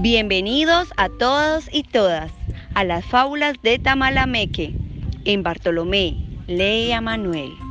Bienvenidos a todos y todas a las fábulas de Tamalameque en Bartolomé, Lea Manuel.